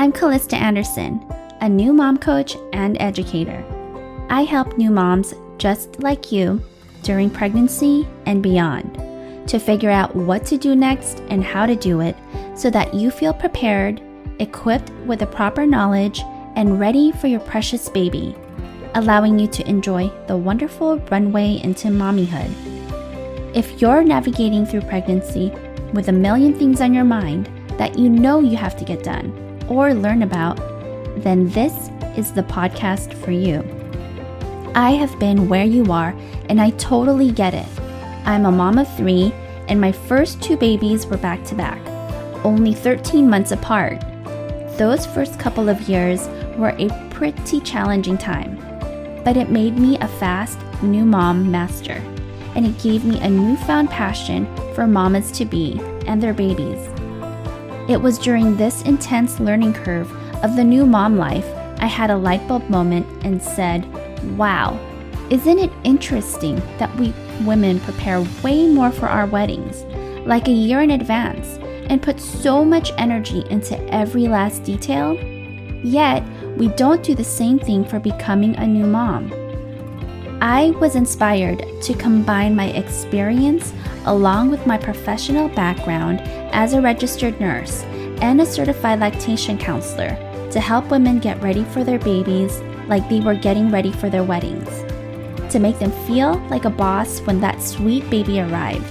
I'm Callista Anderson, a new mom coach and educator. I help new moms just like you during pregnancy and beyond to figure out what to do next and how to do it so that you feel prepared, equipped with the proper knowledge, and ready for your precious baby, allowing you to enjoy the wonderful runway into mommyhood. If you're navigating through pregnancy with a million things on your mind that you know you have to get done or learn about, then this is the podcast for you. I have been where you are and I totally get it. I'm a mom of three, and my first two babies were back to back, only 13 months apart. Those first couple of years were a pretty challenging time, but it made me a fast new mom master, and it gave me a newfound passion for mamas to be and their babies. It was during this intense learning curve of the new mom life I had a light bulb moment and said, Wow, isn't it interesting that we women prepare way more for our weddings, like a year in advance, and put so much energy into every last detail? Yet, we don't do the same thing for becoming a new mom. I was inspired to combine my experience along with my professional background as a registered nurse and a certified lactation counselor to help women get ready for their babies like they were getting ready for their weddings, to make them feel like a boss when that sweet baby arrived.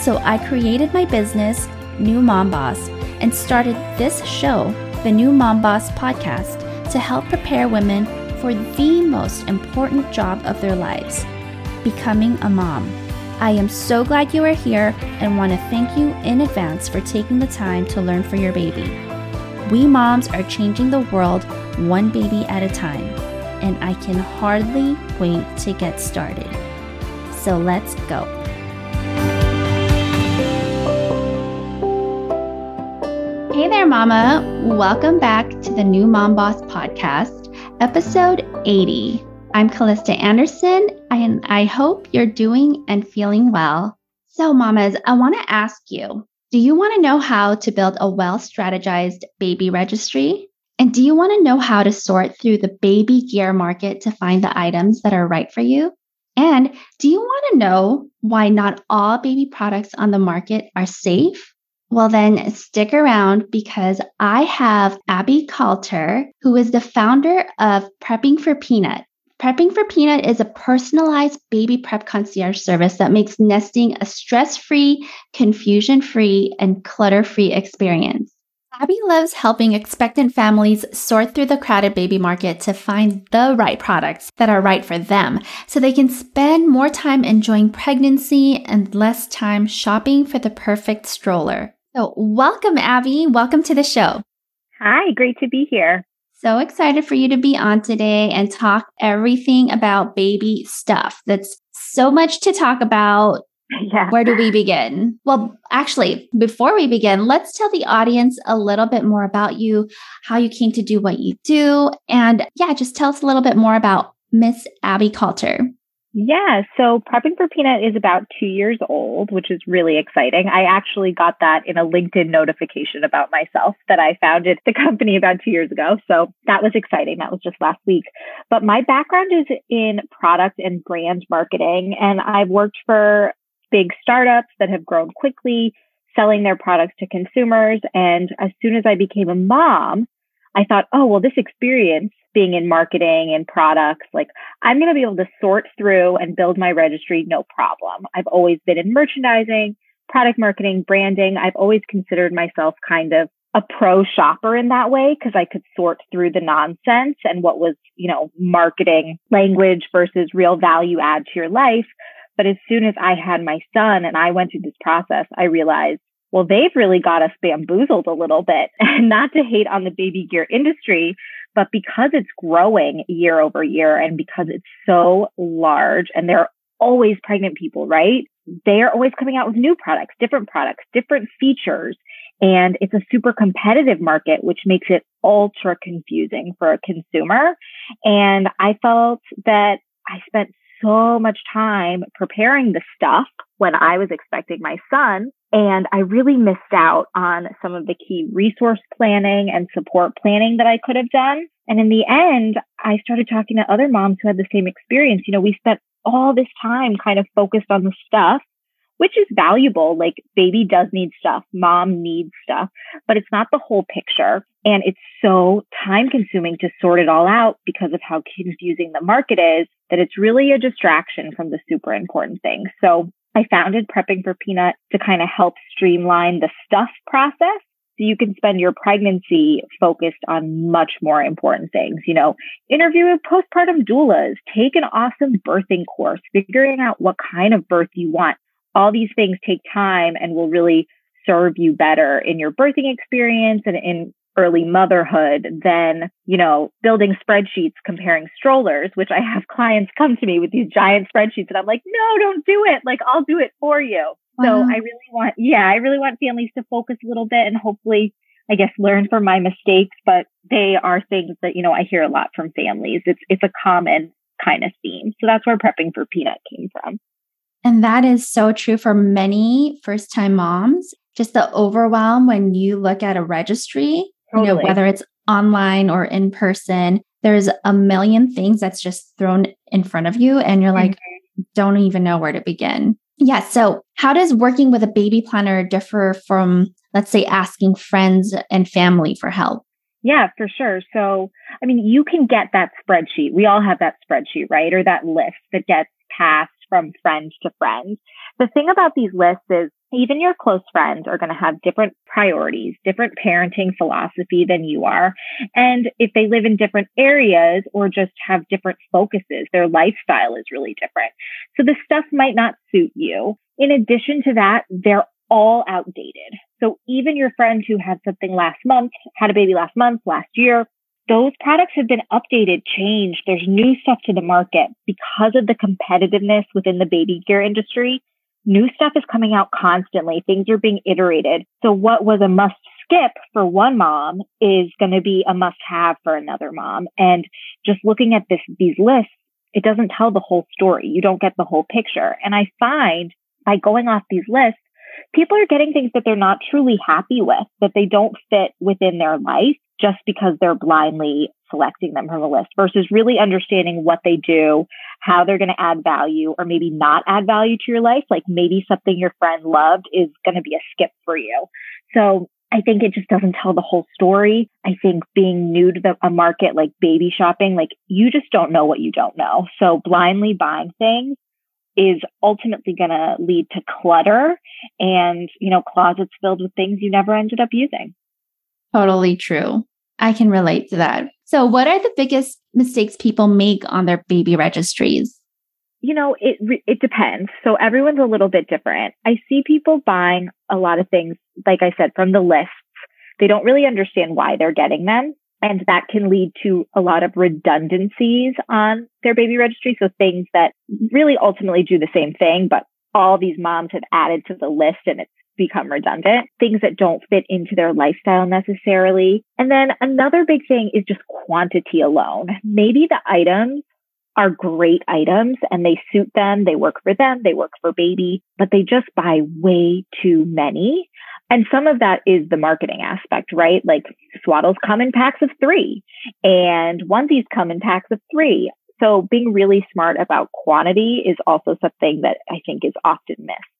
So I created my business, New Mom Boss, and started this show, the New Mom Boss podcast, to help prepare women for the most important job of their lives becoming a mom. I am so glad you are here and want to thank you in advance for taking the time to learn for your baby. We moms are changing the world one baby at a time, and I can hardly wait to get started. So let's go. Hey there, Mama. Welcome back to the New Mom Boss podcast, episode 80. I'm Callista Anderson, and I hope you're doing and feeling well. So, Mamas, I want to ask you do you want to know how to build a well strategized baby registry? And do you want to know how to sort through the baby gear market to find the items that are right for you? And do you want to know why not all baby products on the market are safe? Well, then stick around because I have Abby Kalter, who is the founder of Prepping for Peanut. Prepping for Peanut is a personalized baby prep concierge service that makes nesting a stress free, confusion free, and clutter free experience. Abby loves helping expectant families sort through the crowded baby market to find the right products that are right for them so they can spend more time enjoying pregnancy and less time shopping for the perfect stroller. So, welcome, Abby. Welcome to the show. Hi, great to be here. So excited for you to be on today and talk everything about baby stuff. That's so much to talk about. Yeah. Where do we begin? Well, actually, before we begin, let's tell the audience a little bit more about you, how you came to do what you do, and yeah, just tell us a little bit more about Miss Abby Kalter. Yeah, so Prepping for Peanut is about two years old, which is really exciting. I actually got that in a LinkedIn notification about myself that I founded the company about two years ago. So that was exciting. That was just last week. But my background is in product and brand marketing, and I've worked for big startups that have grown quickly, selling their products to consumers. And as soon as I became a mom, I thought, oh, well, this experience being in marketing and products, like I'm going to be able to sort through and build my registry no problem. I've always been in merchandising, product marketing, branding. I've always considered myself kind of a pro shopper in that way because I could sort through the nonsense and what was, you know, marketing language versus real value add to your life. But as soon as I had my son and I went through this process, I realized well, they've really got us bamboozled a little bit. And not to hate on the baby gear industry, but because it's growing year over year and because it's so large and there are always pregnant people, right? They are always coming out with new products, different products, different features. And it's a super competitive market, which makes it ultra confusing for a consumer. And I felt that I spent so much time preparing the stuff when I was expecting my son And I really missed out on some of the key resource planning and support planning that I could have done. And in the end, I started talking to other moms who had the same experience. You know, we spent all this time kind of focused on the stuff, which is valuable. Like baby does need stuff. Mom needs stuff, but it's not the whole picture. And it's so time consuming to sort it all out because of how confusing the market is that it's really a distraction from the super important things. So I founded Prepping for Peanut to kind of help streamline the stuff process. So you can spend your pregnancy focused on much more important things, you know, interview with postpartum doulas, take an awesome birthing course, figuring out what kind of birth you want. All these things take time and will really serve you better in your birthing experience and in early motherhood than, you know, building spreadsheets comparing strollers, which I have clients come to me with these giant spreadsheets and I'm like, no, don't do it. Like I'll do it for you. Wow. So I really want, yeah, I really want families to focus a little bit and hopefully, I guess, learn from my mistakes, but they are things that, you know, I hear a lot from families. It's, it's a common kind of theme. So that's where prepping for peanut came from. And that is so true for many first time moms. Just the overwhelm when you look at a registry Totally. You know, whether it's online or in person, there's a million things that's just thrown in front of you and you're like, mm-hmm. don't even know where to begin. Yeah. So, how does working with a baby planner differ from, let's say, asking friends and family for help? Yeah, for sure. So, I mean, you can get that spreadsheet. We all have that spreadsheet, right? Or that list that gets passed from friend to friend. The thing about these lists is even your close friends are going to have different priorities, different parenting philosophy than you are. And if they live in different areas or just have different focuses, their lifestyle is really different. So the stuff might not suit you. In addition to that, they're all outdated. So even your friend who had something last month, had a baby last month, last year, those products have been updated, changed. There's new stuff to the market because of the competitiveness within the baby gear industry new stuff is coming out constantly. Things are being iterated. So what was a must skip for one mom is going to be a must have for another mom. And just looking at this, these lists, it doesn't tell the whole story. You don't get the whole picture. And I find by going off these lists, people are getting things that they're not truly happy with, that they don't fit within their life just because they're blindly selecting them from a list versus really understanding what they do, how they're going to add value or maybe not add value to your life. Like maybe something your friend loved is going to be a skip for you. So I think it just doesn't tell the whole story. I think being new to the, a market like baby shopping, like you just don't know what you don't know. So blindly buying things is ultimately going to lead to clutter and, you know, closets filled with things you never ended up using. Totally true. I can relate to that. So, what are the biggest mistakes people make on their baby registries? You know, it it depends. So everyone's a little bit different. I see people buying a lot of things, like I said, from the lists. They don't really understand why they're getting them. And that can lead to a lot of redundancies on their baby registry. So things that really ultimately do the same thing, but all these moms have added to the list and it's become redundant, things that don't fit into their lifestyle necessarily. And then another big thing is just quantity alone. Maybe the items are great items and they suit them, they work for them, they work for baby, but they just buy way too many. And some of that is the marketing aspect, right? Like swaddles come in packs of three and onesies come in packs of three. So being really smart about quantity is also something that I think is often missed.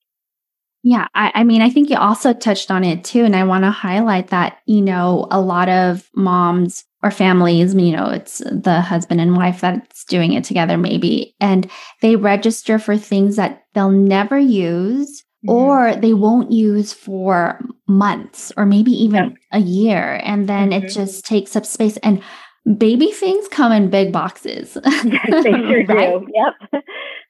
Yeah, I, I, mean, I think you also touched on it too. And I want to highlight that, you know, a lot of moms or families, you know, it's the husband and wife that's doing it together, maybe, and they register for things that they'll never use mm-hmm. or they won't use for months or maybe even a year. And then mm-hmm. it just takes up space. And baby things come in big boxes. Yes, they sure right? do. Yep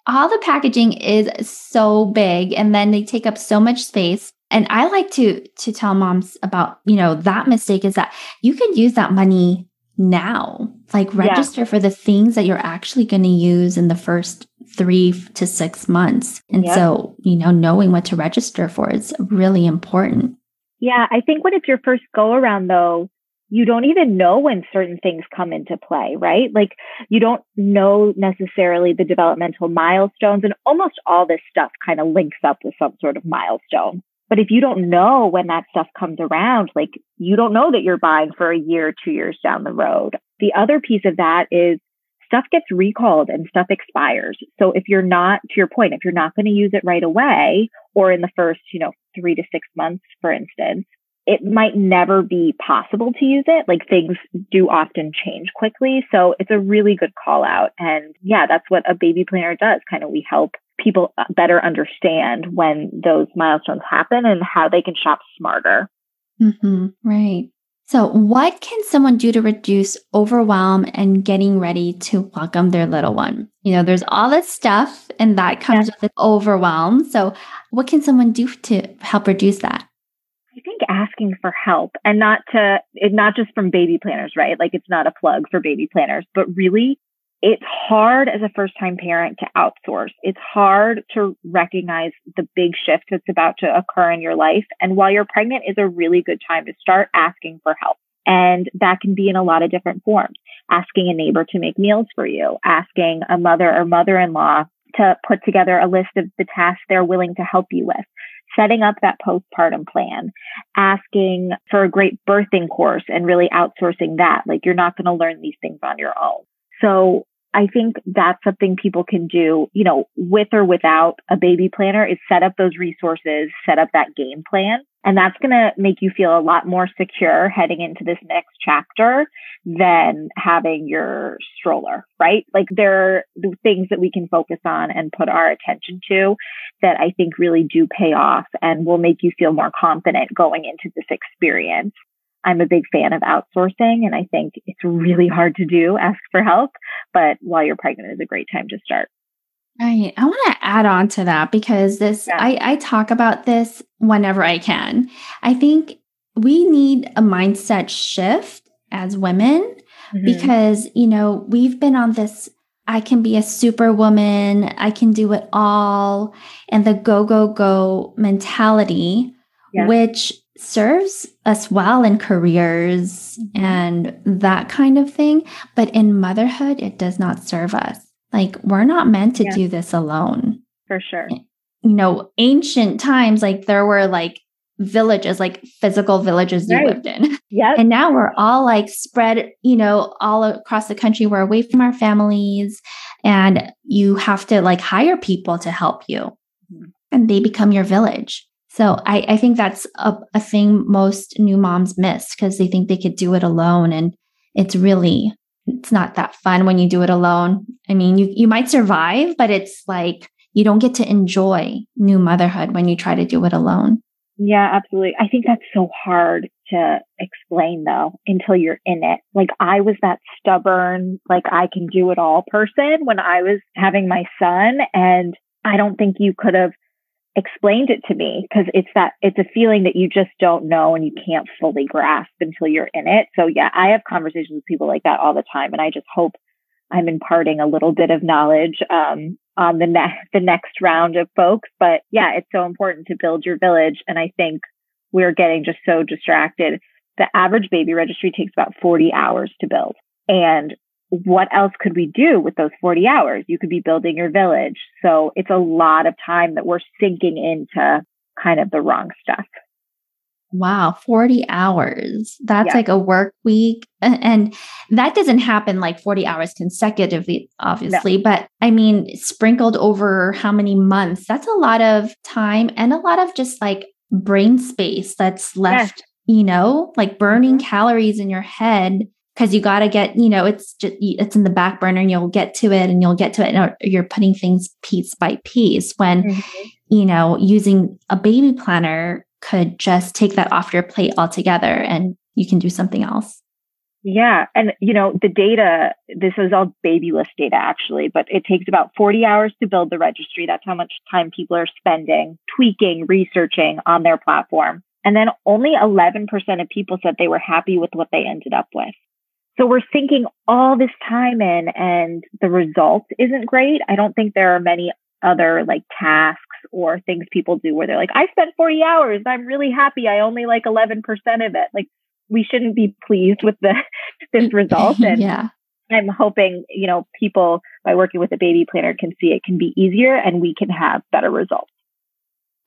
all the packaging is so big and then they take up so much space. And i like to to tell moms about you know that mistake is that you can use that money now like register yeah. for the things that you're actually going to use in the first three to six months. And so you know knowing what to register for is really important. Yeah i think when it's your first go around though you don't even know when certain things come into play, right? Like you don't know necessarily the developmental milestones and almost all this stuff kind of links up with some sort of milestone. But if you don't know when that stuff comes around, like you don't know that you're buying for a year, two years down the road. The other piece of that is stuff gets recalled and stuff expires. So if you're not, to your point, if you're not going to use it right away or in the first, you know, three to six months, for instance, it might never be possible to use it. Like things do often change quickly. So it's a really good call out. And yeah, that's what a baby planner does. Kind of we help people better understand when those milestones happen and how they can shop smarter. Mm-hmm. Right. So, what can someone do to reduce overwhelm and getting ready to welcome their little one? You know, there's all this stuff and that comes with overwhelm. So, what can someone do to help reduce that? I think asking for help and not to, not just from baby planners, right? Like it's not a plug for baby planners, but really it's hard as a first time parent to outsource. It's hard to recognize the big shift that's about to occur in your life. And while you're pregnant is a really good time to start asking for help. And that can be in a lot of different forms. Asking a neighbor to make meals for you, asking a mother or mother-in-law to put together a list of the tasks they're willing to help you with, setting up that postpartum plan, asking for a great birthing course and really outsourcing that. Like you're not going to learn these things on your own. So I think that's something people can do, you know, with or without a baby planner is set up those resources, set up that game plan. And that's going to make you feel a lot more secure heading into this next chapter than having your stroller, right? Like there are the things that we can focus on and put our attention to that I think really do pay off and will make you feel more confident going into this experience. I'm a big fan of outsourcing and I think it's really hard to do, ask for help, but while you're pregnant is a great time to start. Right. I want to add on to that because this, yeah. I, I talk about this whenever I can. I think we need a mindset shift as women mm-hmm. because, you know, we've been on this I can be a superwoman, I can do it all, and the go, go, go mentality, yeah. which serves us well in careers mm-hmm. and that kind of thing. But in motherhood, it does not serve us. Like, we're not meant to yeah. do this alone. For sure. You know, ancient times, like, there were like villages, like physical villages right. you lived in. Yeah. And now we're all like spread, you know, all across the country. We're away from our families and you have to like hire people to help you mm-hmm. and they become your village. So I, I think that's a, a thing most new moms miss because they think they could do it alone. And it's really, it's not that fun when you do it alone. I mean, you, you might survive, but it's like you don't get to enjoy new motherhood when you try to do it alone. Yeah, absolutely. I think that's so hard to explain though until you're in it. Like I was that stubborn, like I can do it all person when I was having my son. And I don't think you could have explained it to me because it's that it's a feeling that you just don't know and you can't fully grasp until you're in it. So yeah, I have conversations with people like that all the time and I just hope I'm imparting a little bit of knowledge um, on the next the next round of folks. But yeah, it's so important to build your village and I think we're getting just so distracted. The average baby registry takes about 40 hours to build. And what else could we do with those 40 hours? You could be building your village. So it's a lot of time that we're sinking into kind of the wrong stuff. Wow, 40 hours. That's yeah. like a work week. And that doesn't happen like 40 hours consecutively, obviously. No. But I mean, sprinkled over how many months? That's a lot of time and a lot of just like brain space that's left, yes. you know, like burning mm-hmm. calories in your head because you got to get you know it's just it's in the back burner and you'll get to it and you'll get to it and you're putting things piece by piece when mm-hmm. you know using a baby planner could just take that off your plate altogether and you can do something else. Yeah and you know the data this is all Babylist data actually but it takes about 40 hours to build the registry. That's how much time people are spending tweaking researching on their platform. And then only 11% of people said they were happy with what they ended up with so we're sinking all this time in and the result isn't great. I don't think there are many other like tasks or things people do where they're like, I spent 40 hours. I'm really happy. I only like 11% of it. Like we shouldn't be pleased with the, this result. And yeah. I'm hoping, you know, people by working with a baby planner can see it can be easier and we can have better results.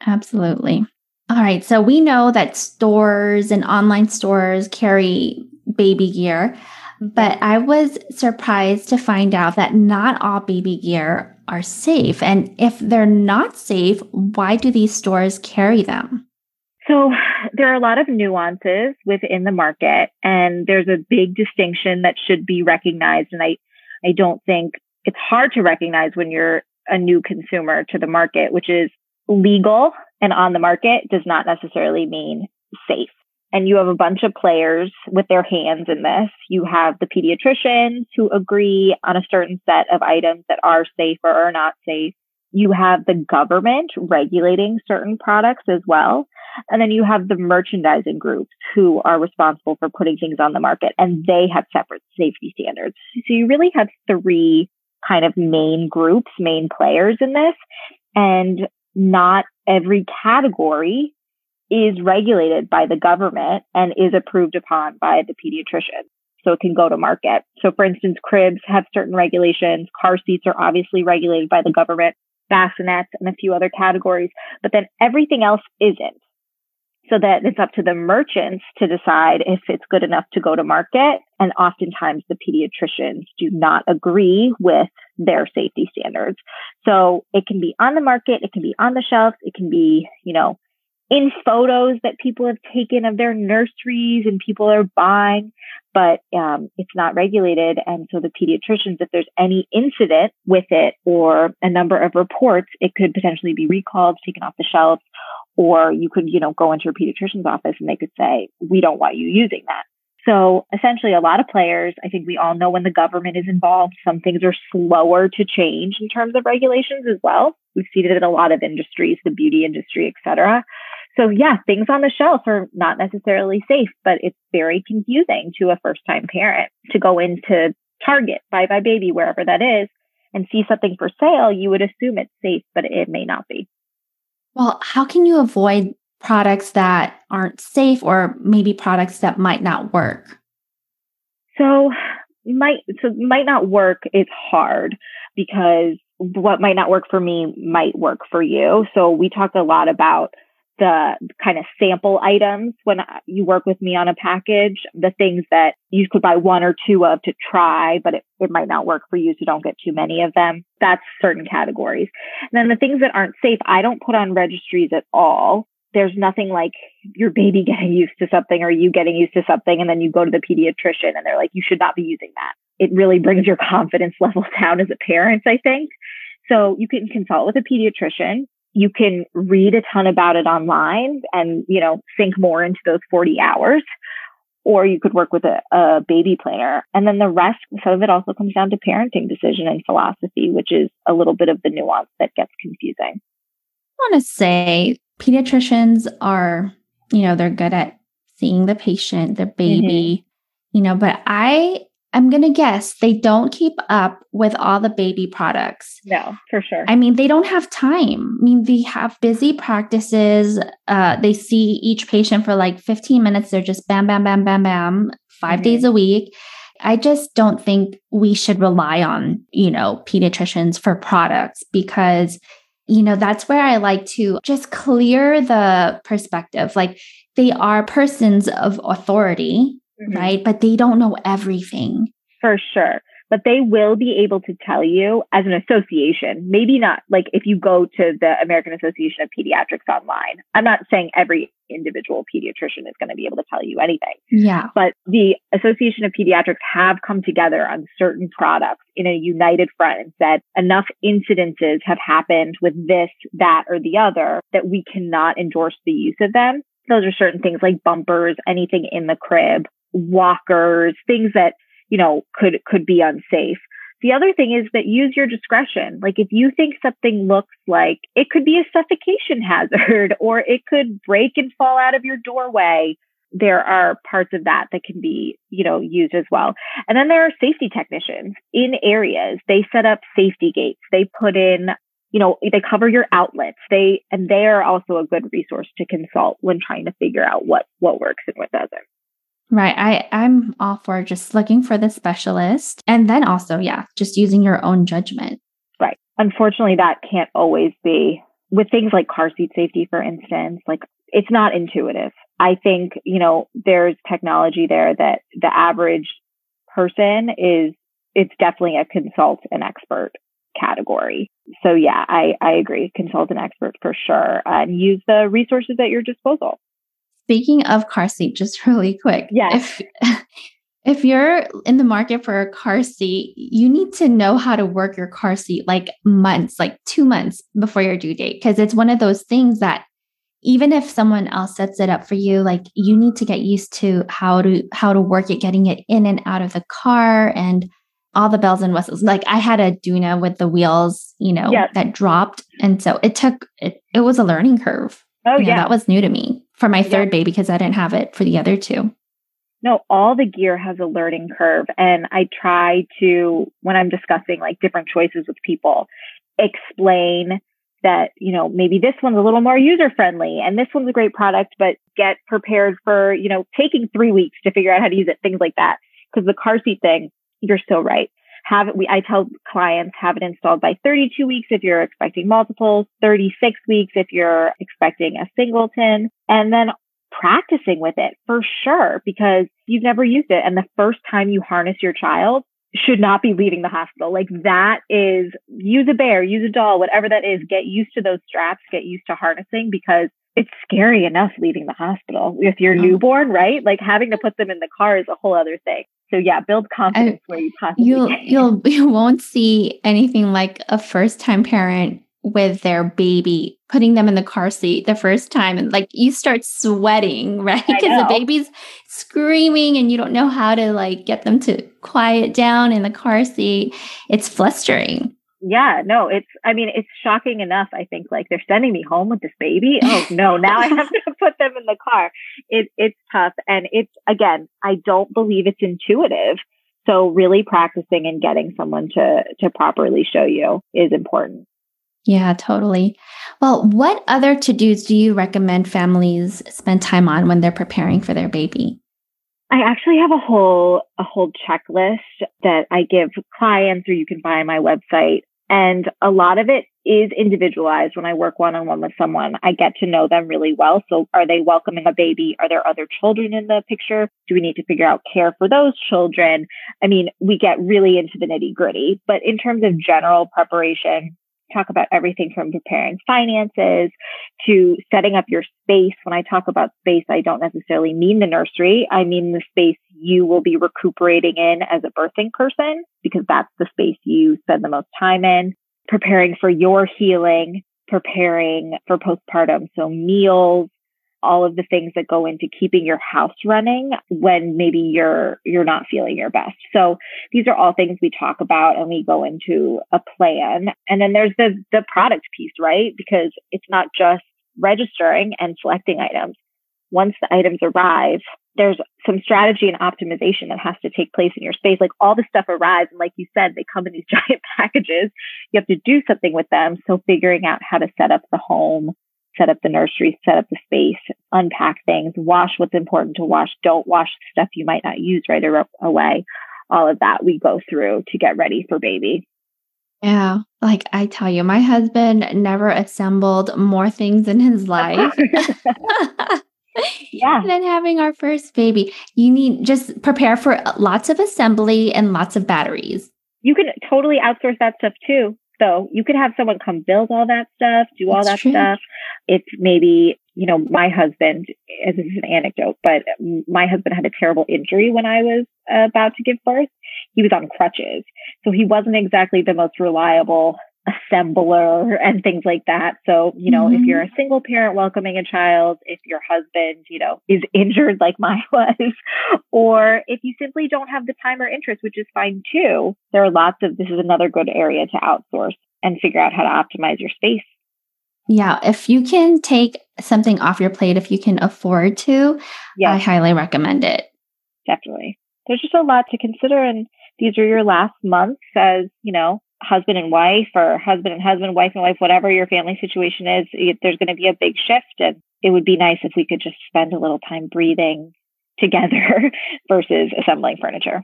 Absolutely. All right. So we know that stores and online stores carry baby gear, but mm-hmm. I was surprised to find out that not all baby gear are safe. And if they're not safe, why do these stores carry them? So there are a lot of nuances within the market and there's a big distinction that should be recognized. And I, I don't think it's hard to recognize when you're a new consumer to the market, which is legal and on the market does not necessarily mean safe. And you have a bunch of players with their hands in this. You have the pediatricians who agree on a certain set of items that are safe or are not safe. You have the government regulating certain products as well. And then you have the merchandising groups who are responsible for putting things on the market and they have separate safety standards. So you really have three kind of main groups, main players in this. And not every category is regulated by the government and is approved upon by the pediatrician. So it can go to market. So for instance, cribs have certain regulations. Car seats are obviously regulated by the government, bassinets and a few other categories, but then everything else isn't so that it's up to the merchants to decide if it's good enough to go to market. And oftentimes the pediatricians do not agree with their safety standards. So it can be on the market. It can be on the shelves. It can be, you know, in photos that people have taken of their nurseries and people are buying, but um, it's not regulated. And so the pediatricians, if there's any incident with it or a number of reports, it could potentially be recalled, taken off the shelves, or you could, you know, go into your pediatrician's office and they could say, we don't want you using that. So essentially a lot of players, I think we all know when the government is involved, some things are slower to change in terms of regulations as well. We've seen it in a lot of industries, the beauty industry, et cetera. So yeah, things on the shelf are not necessarily safe, but it's very confusing to a first time parent to go into Target, Buy Buy Baby, wherever that is, and see something for sale. You would assume it's safe, but it may not be. Well, how can you avoid products that aren't safe or maybe products that might not work? So might so might not work is hard because what might not work for me might work for you. So we talk a lot about the kind of sample items when you work with me on a package, the things that you could buy one or two of to try, but it, it might not work for you. So don't get too many of them. That's certain categories. And then the things that aren't safe, I don't put on registries at all. There's nothing like your baby getting used to something or you getting used to something. And then you go to the pediatrician and they're like, you should not be using that. It really brings your confidence level down as a parent, I think. So you can consult with a pediatrician you can read a ton about it online and, you know, sink more into those 40 hours. Or you could work with a, a baby planner. And then the rest, some of it also comes down to parenting decision and philosophy, which is a little bit of the nuance that gets confusing. I want to say pediatricians are, you know, they're good at seeing the patient, the baby, mm-hmm. you know, but I I'm going to guess they don't keep up with all the baby products. No, for sure. I mean, they don't have time. I mean, they have busy practices. Uh, they see each patient for like 15 minutes. They're just bam, bam, bam, bam, bam, 5 mm-hmm. days a week. I just don't think we should rely on, you know, pediatricians for products because, you know, that's where I like to just clear the perspective. Like they are persons of authority mm-hmm. right? But they don't know everything. For sure. But they will be able to tell you as an association, maybe not like if you go to the American Association of Pediatrics online. I'm not saying every individual pediatrician is going to be able to tell you anything. Yeah. But the Association of Pediatrics have come together on certain products in a united front and said enough incidences have happened with this, that, or the other that we cannot endorse the use of them. Those are certain things like bumpers, anything in the crib, walkers, things that, you know, could, could be unsafe. The other thing is that use your discretion. Like if you think something looks like it could be a suffocation hazard or it could break and fall out of your doorway, there are parts of that that can be, you know, used as well. And then there are safety technicians in areas. They set up safety gates. They put in, you know, they cover your outlets. They, and they are also a good resource to consult when trying to figure out what, what works and what doesn't. Right. I, I'm all for just looking for the specialist and then also, yeah, just using your own judgment. Right. Unfortunately, that can't always be with things like car seat safety, for instance. Like it's not intuitive. I think, you know, there's technology there that the average person is, it's definitely a consult and expert category. So yeah, I, I agree. Consult an expert for sure and use the resources at your disposal. Speaking of car seat, just really quick. Yes. If, if you're in the market for a car seat, you need to know how to work your car seat like months, like two months before your due date. Cause it's one of those things that even if someone else sets it up for you, like you need to get used to how to how to work it, getting it in and out of the car and all the bells and whistles. Like I had a Doona with the wheels, you know, yes. that dropped. And so it took it, it was a learning curve. Oh, you yeah. Know, that was new to me for my third baby because I didn't have it for the other two. No, all the gear has a learning curve. And I try to, when I'm discussing like different choices with people, explain that, you know, maybe this one's a little more user friendly and this one's a great product, but get prepared for, you know, taking three weeks to figure out how to use it, things like that. Cause the car seat thing, you're still right. Have it, we, I tell clients have it installed by 32 weeks if you're expecting multiples, 36 weeks if you're expecting a singleton, and then practicing with it for sure because you've never used it. And the first time you harness your child, should not be leaving the hospital. Like that is use a bear, use a doll, whatever that is, get used to those straps, get used to harnessing because it's scary enough leaving the hospital with your newborn, right? Like having to put them in the car is a whole other thing. So yeah, build confidence where you possibly you'll, can. You'll you won't see anything like a first time parent with their baby, putting them in the car seat the first time, and like you start sweating, right? Because the baby's screaming and you don't know how to like get them to quiet down in the car seat. It's flustering. Yeah, no, it's, I mean, it's shocking enough. I think like they're sending me home with this baby. Oh no, now I have to put them in the car. It, it's tough. And it's, again, I don't believe it's intuitive. So really practicing and getting someone to, to properly show you is important. Yeah, totally. Well, what other to dos do you recommend families spend time on when they're preparing for their baby? I actually have a whole a whole checklist that I give clients or you can find on my website and a lot of it is individualized when I work one on one with someone. I get to know them really well. So are they welcoming a baby? Are there other children in the picture? Do we need to figure out care for those children? I mean, we get really into the nitty gritty, but in terms of general preparation, talk about everything from preparing finances to setting up your space. When I talk about space, I don't necessarily mean the nursery. I mean the space you will be recuperating in as a birthing person because that's the space you spend the most time in. Preparing for your healing, preparing for postpartum. So meals, all of the things that go into keeping your house running when maybe you're you're not feeling your best. So these are all things we talk about and we go into a plan. And then there's the the product piece, right? Because it's not just registering and selecting items. Once the items arrive, there's some strategy and optimization that has to take place in your space. Like all the stuff arrives, and like you said, they come in these giant packages. You have to do something with them. So figuring out how to set up the home, set up the nursery, set up the space, unpack things, wash what's important to wash, don't wash stuff you might not use right away. All of that we go through to get ready for baby. Yeah, like I tell you, my husband never assembled more things in his life. yeah. than having our first baby. You need just prepare for lots of assembly and lots of batteries. You can totally outsource that stuff too. So you could have someone come build all that stuff, do all That's that true. stuff. It's maybe, you know, my husband, this is an anecdote, but my husband had a terrible injury when I was about to give birth. He was on crutches. So he wasn't exactly the most reliable assembler and things like that. So, you know, mm-hmm. if you're a single parent welcoming a child, if your husband, you know, is injured like mine was, or if you simply don't have the time or interest, which is fine too, there are lots of, this is another good area to outsource and figure out how to optimize your space. Yeah, if you can take something off your plate, if you can afford to, yes. I highly recommend it. Definitely. There's just a lot to consider. And these are your last months as, you know, husband and wife or husband and husband, wife and wife, whatever your family situation is, there's going to be a big shift. And it would be nice if we could just spend a little time breathing together versus assembling furniture.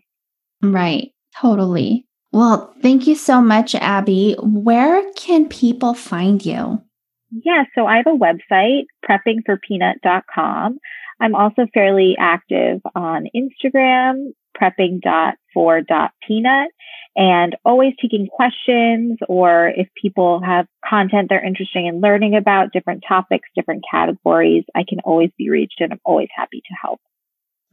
Right. Totally. Well, thank you so much, Abby. Where can people find you? Yeah, so I have a website, preppingforpeanut.com. I'm also fairly active on Instagram, prepping.for.peanut, and always taking questions or if people have content they're interested in learning about different topics, different categories, I can always be reached and I'm always happy to help.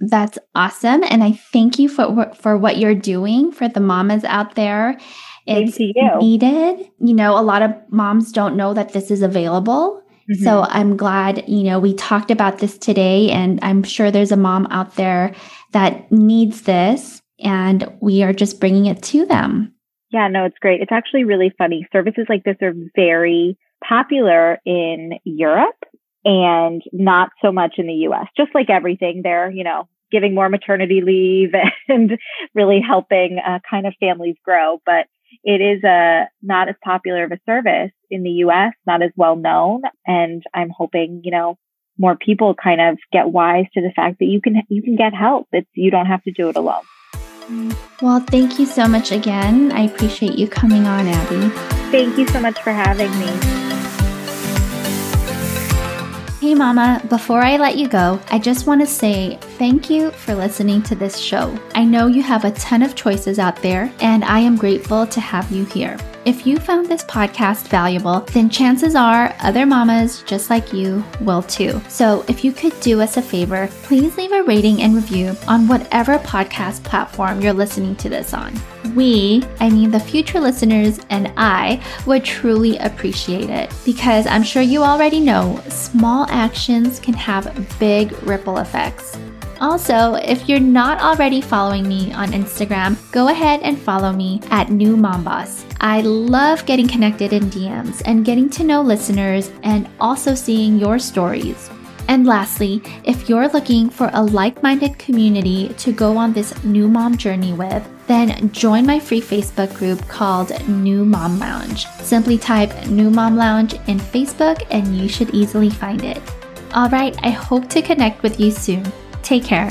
That's awesome. And I thank you for, for what you're doing for the mamas out there. It's you. needed. You know, a lot of moms don't know that this is available. Mm-hmm. So I'm glad, you know, we talked about this today, and I'm sure there's a mom out there that needs this, and we are just bringing it to them. Yeah, no, it's great. It's actually really funny. Services like this are very popular in Europe and not so much in the US. Just like everything, they're, you know, giving more maternity leave and really helping uh, kind of families grow. But it is a not as popular of a service in the US, not as well known. And I'm hoping, you know, more people kind of get wise to the fact that you can you can get help. It's you don't have to do it alone. Well, thank you so much again. I appreciate you coming on, Abby. Thank you so much for having me. Hey, Mama, before I let you go, I just want to say thank you for listening to this show. I know you have a ton of choices out there, and I am grateful to have you here. If you found this podcast valuable, then chances are other mamas just like you will too. So if you could do us a favor, please leave a rating and review on whatever podcast platform you're listening to this on. We, I mean the future listeners and I, would truly appreciate it because I'm sure you already know small actions can have big ripple effects. Also, if you're not already following me on Instagram, go ahead and follow me at New Mom Boss. I love getting connected in DMs and getting to know listeners and also seeing your stories. And lastly, if you're looking for a like minded community to go on this new mom journey with, then join my free Facebook group called New Mom Lounge. Simply type New Mom Lounge in Facebook and you should easily find it. All right, I hope to connect with you soon. Take care.